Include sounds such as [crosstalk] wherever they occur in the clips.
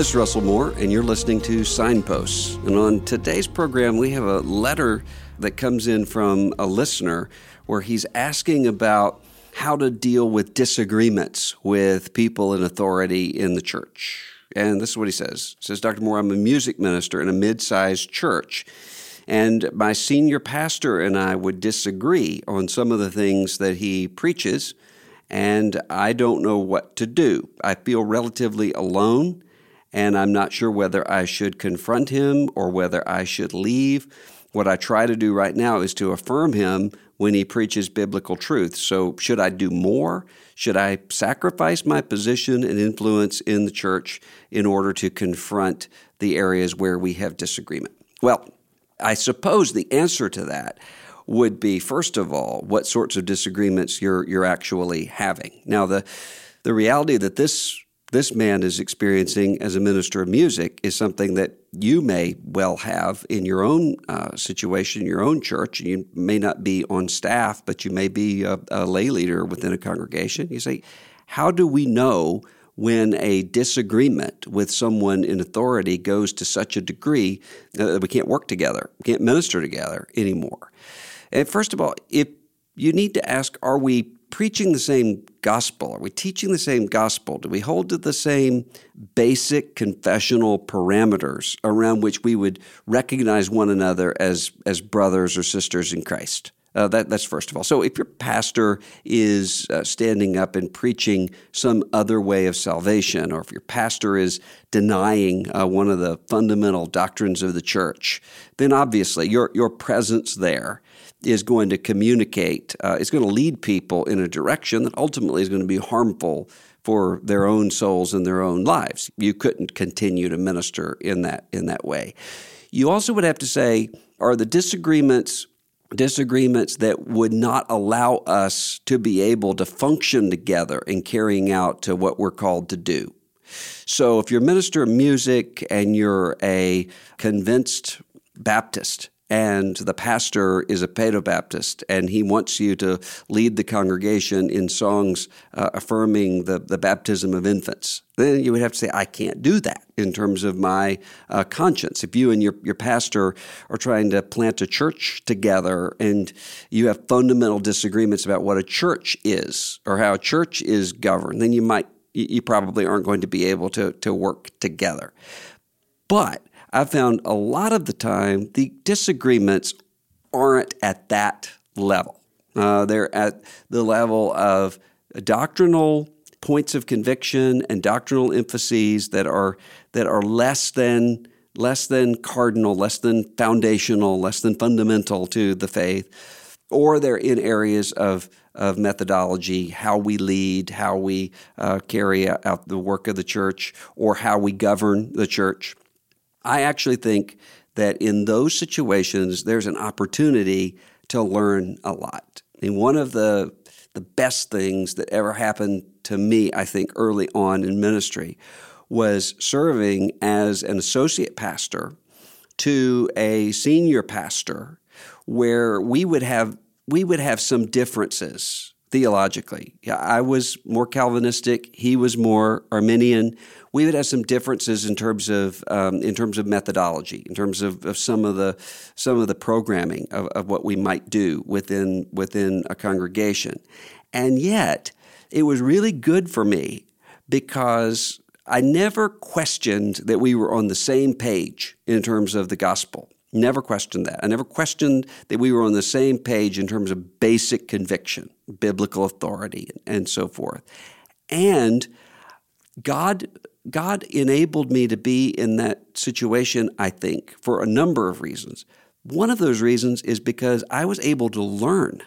This is Russell Moore, and you're listening to Signposts. And on today's program, we have a letter that comes in from a listener where he's asking about how to deal with disagreements with people in authority in the church. And this is what he says. He says, Dr. Moore, I'm a music minister in a mid sized church. And my senior pastor and I would disagree on some of the things that he preaches, and I don't know what to do. I feel relatively alone, and I'm not sure whether I should confront him or whether I should leave. What I try to do right now is to affirm him when he preaches biblical truth. So, should I do more? Should I sacrifice my position and influence in the church in order to confront the areas where we have disagreement? Well, I suppose the answer to that would be first of all, what sorts of disagreements you're you're actually having. Now, the the reality that this this man is experiencing as a minister of music is something that you may well have in your own uh, situation, your own church. You may not be on staff, but you may be a, a lay leader within a congregation. You say, how do we know when a disagreement with someone in authority goes to such a degree that we can't work together, we can't minister together anymore? And first of all, if you need to ask, are we preaching the same gospel? Are we teaching the same gospel? Do we hold to the same basic confessional parameters around which we would recognize one another as, as brothers or sisters in Christ? Uh, that, that's first of all. So if your pastor is uh, standing up and preaching some other way of salvation, or if your pastor is denying uh, one of the fundamental doctrines of the church, then obviously your, your presence there is going to communicate, uh, it's going to lead people in a direction that ultimately is going to be harmful for their own souls and their own lives. You couldn't continue to minister in that in that way. You also would have to say, are the disagreements disagreements that would not allow us to be able to function together in carrying out to what we're called to do. So if you're a minister of music and you're a convinced Baptist and the pastor is a Paedobaptist, and he wants you to lead the congregation in songs uh, affirming the, the baptism of infants, then you would have to say, I can't do that in terms of my uh, conscience. If you and your, your pastor are trying to plant a church together and you have fundamental disagreements about what a church is or how a church is governed, then you might you probably aren't going to be able to, to work together. But I found a lot of the time the disagreements aren't at that level. Uh, they're at the level of doctrinal points of conviction and doctrinal emphases that are that are less than less than cardinal, less than foundational, less than fundamental to the faith, or they're in areas of of methodology, how we lead, how we uh, carry out the work of the church, or how we govern the church. I actually think that in those situations, there's an opportunity to learn a lot. And one of the the best things that ever happened to me, I think, early on in ministry was serving as an associate pastor to a senior pastor where we would have we would have some differences theologically. I was more Calvinistic, he was more Arminian we would have some differences in terms of um, in terms of methodology, in terms of, of, some of the some of the programming of, of what we might do within within a congregation, and yet it was really good for me because I never questioned that we were on the same page in terms of the gospel. Never questioned that. I never questioned that we were on the same page in terms of basic conviction, biblical authority, and so forth. And God God enabled me to be in that situation, I think, for a number of reasons. One of those reasons is because I was able to learn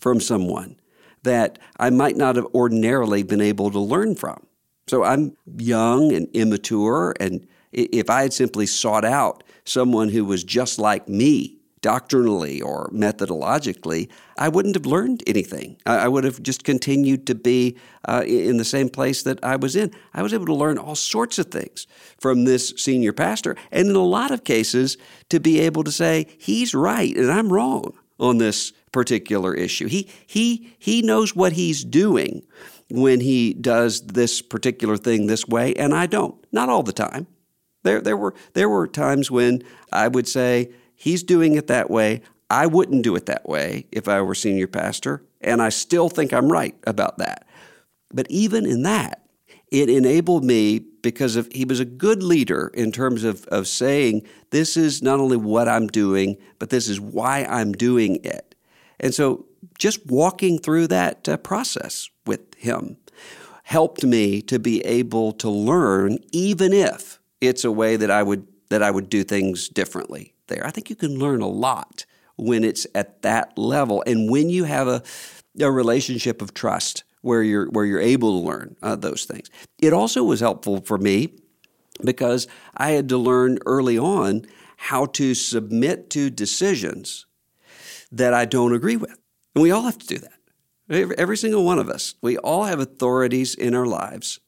from someone that I might not have ordinarily been able to learn from. So I'm young and immature, and if I had simply sought out someone who was just like me, doctrinally or methodologically, I wouldn't have learned anything. I, would have just continued to be uh, in the same place that I was in. I was able to learn all sorts of things from this senior pastor, and in a lot of cases, to be able to say, he's right and I'm wrong. on this particular issue. He he he knows what he's doing when he does this particular thing this way, and I don't. Not all the time. There there were there were times when I would say he's doing it that way. I wouldn't do it that way if I were senior pastor, and I still think I'm right about that. But even in that, it enabled me because of he was a good leader in terms of, of saying this is not only what I'm doing, but this is why I'm doing it. And so just walking through that uh, process with him helped me to be able to learn even if it's a way that I would that I would do things differently there. I think you can learn a lot when it's at that level and when you have a a relationship of trust where you're where you're able to learn uh, those things. It also was helpful for me because I had to learn early on how to submit to decisions that I don't agree with. And we all have to do that. Every, every single one of us. We all have authorities in our lives,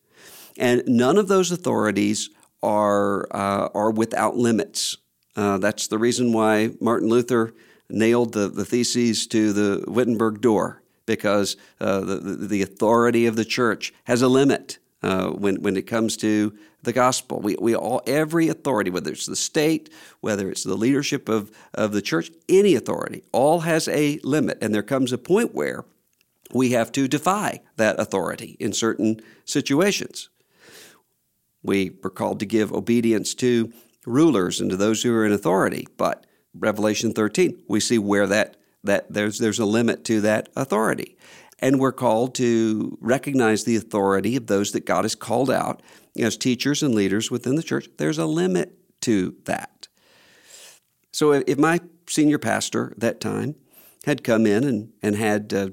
and none of those authorities are uh, are without limits. Uh, that's the reason why Martin Luther nailed the, the theses to the Wittenberg door because uh, the, the authority of the church has a limit uh, when, when it comes to the gospel. We, we all, every authority, whether it's the state, whether it's the leadership of, of the church, any authority, all has a limit. And there comes a point where we have to defy that authority in certain situations. We were called to give obedience to rulers and to those who are in authority, but Revelation 13, we see where that that there's there's a limit to that authority. And we're called to recognize the authority of those that God has called out as teachers and leaders within the church. There's a limit to that. So if my senior pastor at that time had come in and, and had uh,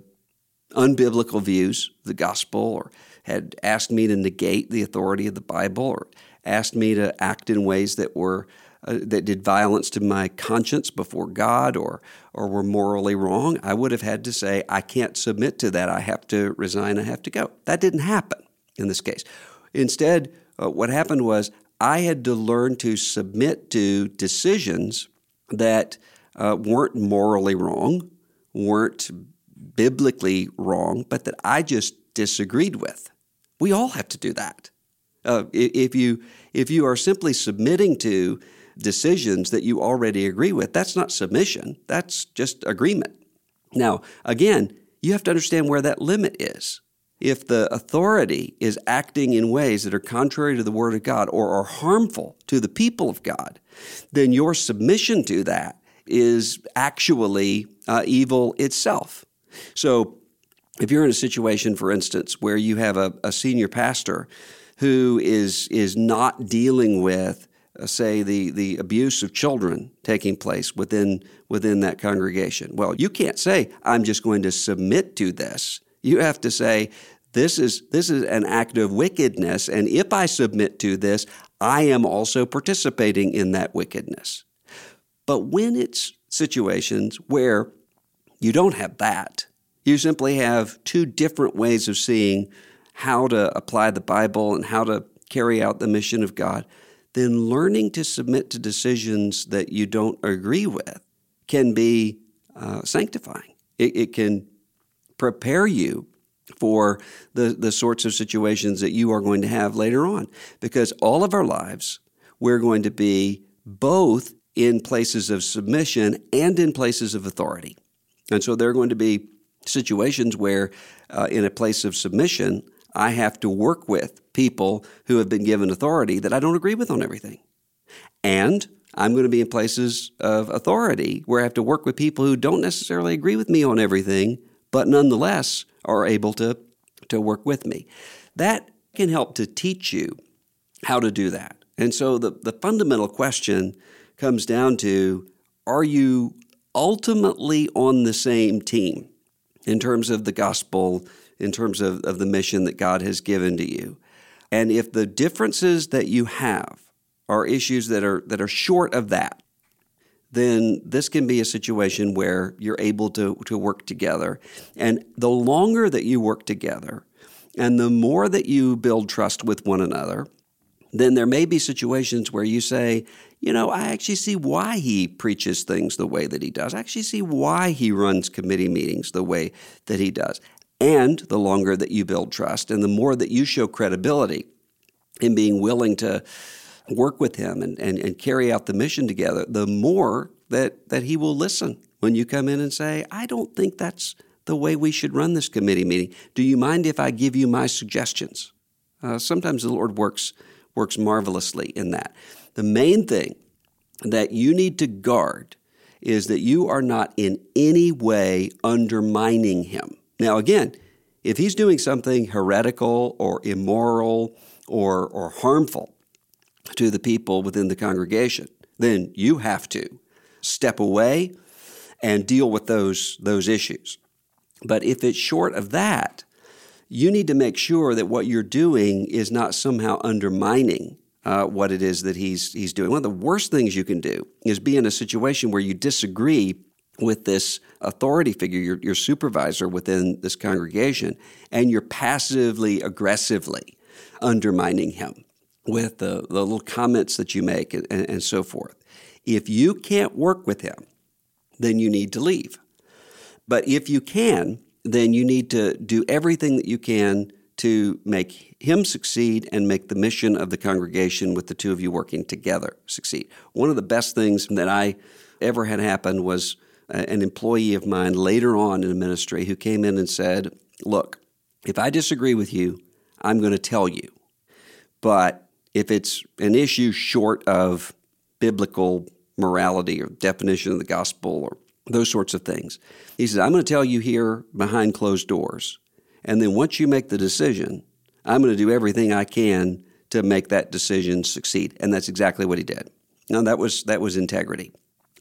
unbiblical views of the gospel or had asked me to negate the authority of the Bible or asked me to act in ways that were uh, that did violence to my conscience before God or or were morally wrong, I would have had to say I can't submit to that. I have to resign. I have to go. That didn't happen in this case. Instead, uh, what happened was I had to learn to submit to decisions that uh, weren't morally wrong, weren't biblically wrong, but that I just disagreed with. We all have to do that. Uh, if you if you are simply submitting to decisions that you already agree with, that's not submission, that's just agreement. Now, again, you have to understand where that limit is. If the authority is acting in ways that are contrary to the Word of God or are harmful to the people of God, then your submission to that is actually uh, evil itself. So, if you're in a situation, for instance, where you have a, a senior pastor who is is not dealing with uh, say the the abuse of children taking place within within that congregation. Well, you can't say I'm just going to submit to this. You have to say this is this is an act of wickedness and if I submit to this, I am also participating in that wickedness. But when it's situations where you don't have that, you simply have two different ways of seeing how to apply the Bible and how to carry out the mission of God then learning to submit to decisions that you don't agree with can be uh, sanctifying. It, it, can prepare you for the, the sorts of situations that you are going to have later on. Because all of our lives, we're going to be both in places of submission and in places of authority. And so there are going to be situations where, uh, in a place of submission, I have to work with people who have been given authority that I don't agree with on everything. And I'm going to be in places of authority where I have to work with people who don't necessarily agree with me on everything, but nonetheless are able to, to work with me. That can help to teach you how to do that. And so the, the fundamental question comes down to are you ultimately on the same team in terms of the gospel in terms of, of the mission that God has given to you. And if the differences that you have are issues that are that are short of that, then this can be a situation where you're able to, to work together. And the longer that you work together and the more that you build trust with one another, then there may be situations where you say, you know, I actually see why he preaches things the way that he does. I actually see why he runs committee meetings the way that he does. And the longer that you build trust and the more that you show credibility in being willing to work with him and, and, and carry out the mission together, the more that, that he will listen when you come in and say, I don't think that's the way we should run this committee meeting. Do you mind if I give you my suggestions? Uh, sometimes the Lord works works marvelously in that. The main thing that you need to guard is that you are not in any way undermining him. Now, again, if he's doing something heretical or immoral or, or harmful to the people within the congregation, then you have to step away and deal with those, those issues. But if it's short of that, you need to make sure that what you're doing is not somehow undermining uh, what it is that he's, he's doing. One of the worst things you can do is be in a situation where you disagree with this authority figure, your, your supervisor within this congregation, and you're passively, aggressively undermining him with the, the little comments that you make and, and so forth. If you can't work with him, then you need to leave. But if you can, then you need to do everything that you can to make him succeed and make the mission of the congregation with the two of you working together succeed. One of the best things that I ever had happen was uh, an employee of mine later on in the ministry who came in and said, Look, if I disagree with you, I'm going to tell you. But if it's an issue short of biblical morality or definition of the gospel or those sorts of things, he said, I'm going to tell you here behind closed doors. And then once you make the decision, I'm going to do everything I can to make that decision succeed. And that's exactly what he did. Now that was that was integrity.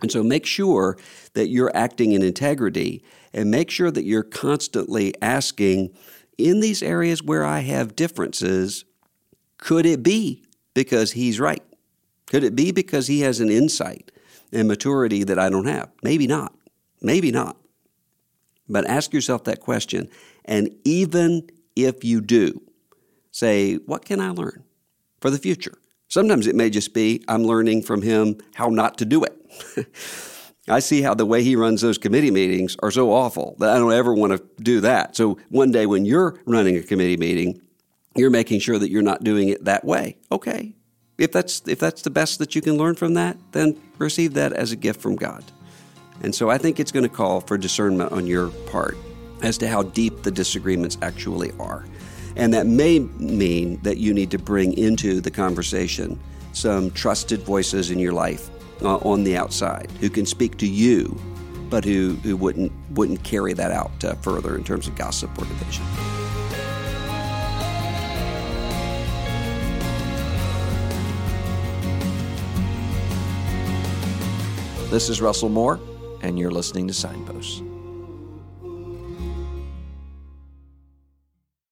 And so make sure that you're acting in integrity and make sure that you're constantly asking in these areas where I have differences, could it be because he's right? Could it be because he has an insight and maturity that I don't have? Maybe not. Maybe not. But ask yourself that question. And even if you do, say, what can I learn for the future? Sometimes it may just be I'm learning from him how not to do it. [laughs] I see how the way he runs those committee meetings are so awful that I don't ever want to do that. So one day when you're running a committee meeting, you're making sure that you're not doing it that way. Okay. If that's if that's the best that you can learn from that, then receive that as a gift from God. And so I think it's going to call for discernment on your part as to how deep the disagreements actually are. And that may mean that you need to bring into the conversation some trusted voices in your life uh, on the outside who can speak to you, but who, who wouldn't, wouldn't carry that out uh, further in terms of gossip or division. This is Russell Moore, and you're listening to Signposts.